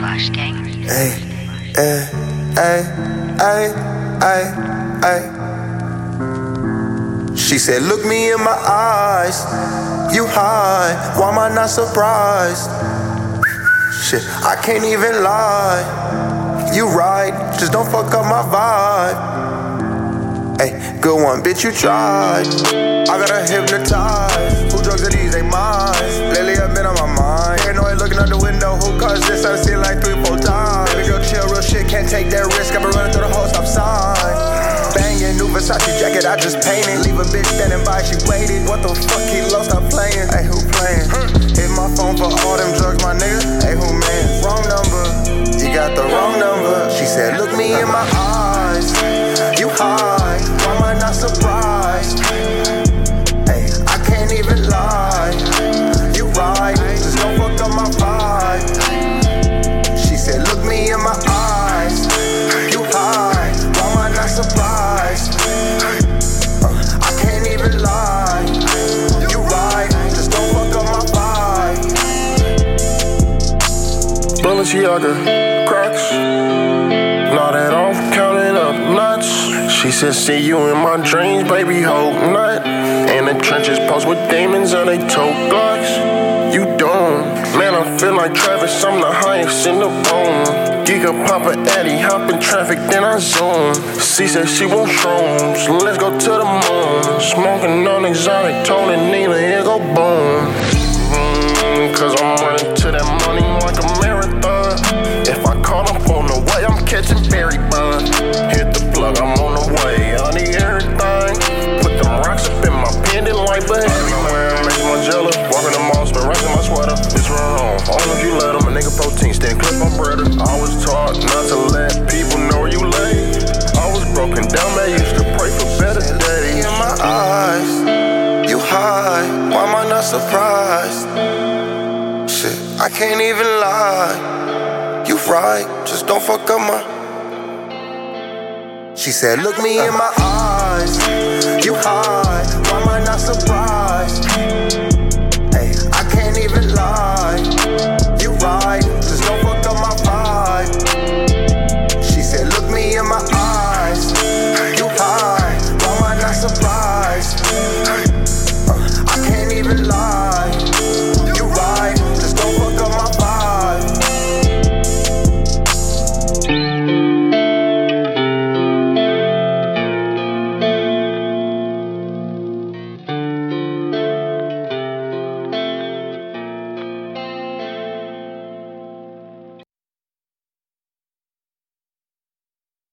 Hey, hey, hey, hey, hey, hey. She said, Look me in my eyes. You high, why am I not surprised? Shit, I can't even lie. You right, just don't fuck up my vibe. Hey, good one, bitch, you tried. I got her hypnotized. Who drugs are these? They mine. Lately, I've been on my mind. Paranoid looking out the window. Who caused this? Versace jacket, I just painted. Leave a bitch standing by, she waited. What the fuck, he lost, stop playing. Hey, who playing? Hit my phone for all them drugs, my nigga. Hey, who man? Wrong number. You got the wrong number. She said, Look me in my eyes. Balenciaga, Crocs. Not at all, counting up nuts. She said, See you in my dreams, baby, hope not. In the trenches, post with demons and they tote blocks. You don't, man, I feel like Travis, I'm the highest in the room. Giga Papa Eddie, hop in traffic, then I zoom. She said she want shrooms, let's go to the moon. Smoking on exotic, Tony Nina, here go boom. Catching berry bun. Hit the plug, I'm on the way. I need everything. Put them rocks up in my pendant like but everywhere. Making my jello. Walking the mall, spin rocks in my sweater. It's on. All of you let 'em. A nigga protein stand clip on breader. I was taught not to let people know you lay. I was broken down, they used to pray for better days. in my eyes. You high, why am I not surprised? Shit, I can't even lie. You right, just don't fuck up my. She said, Look me in my eyes. You high,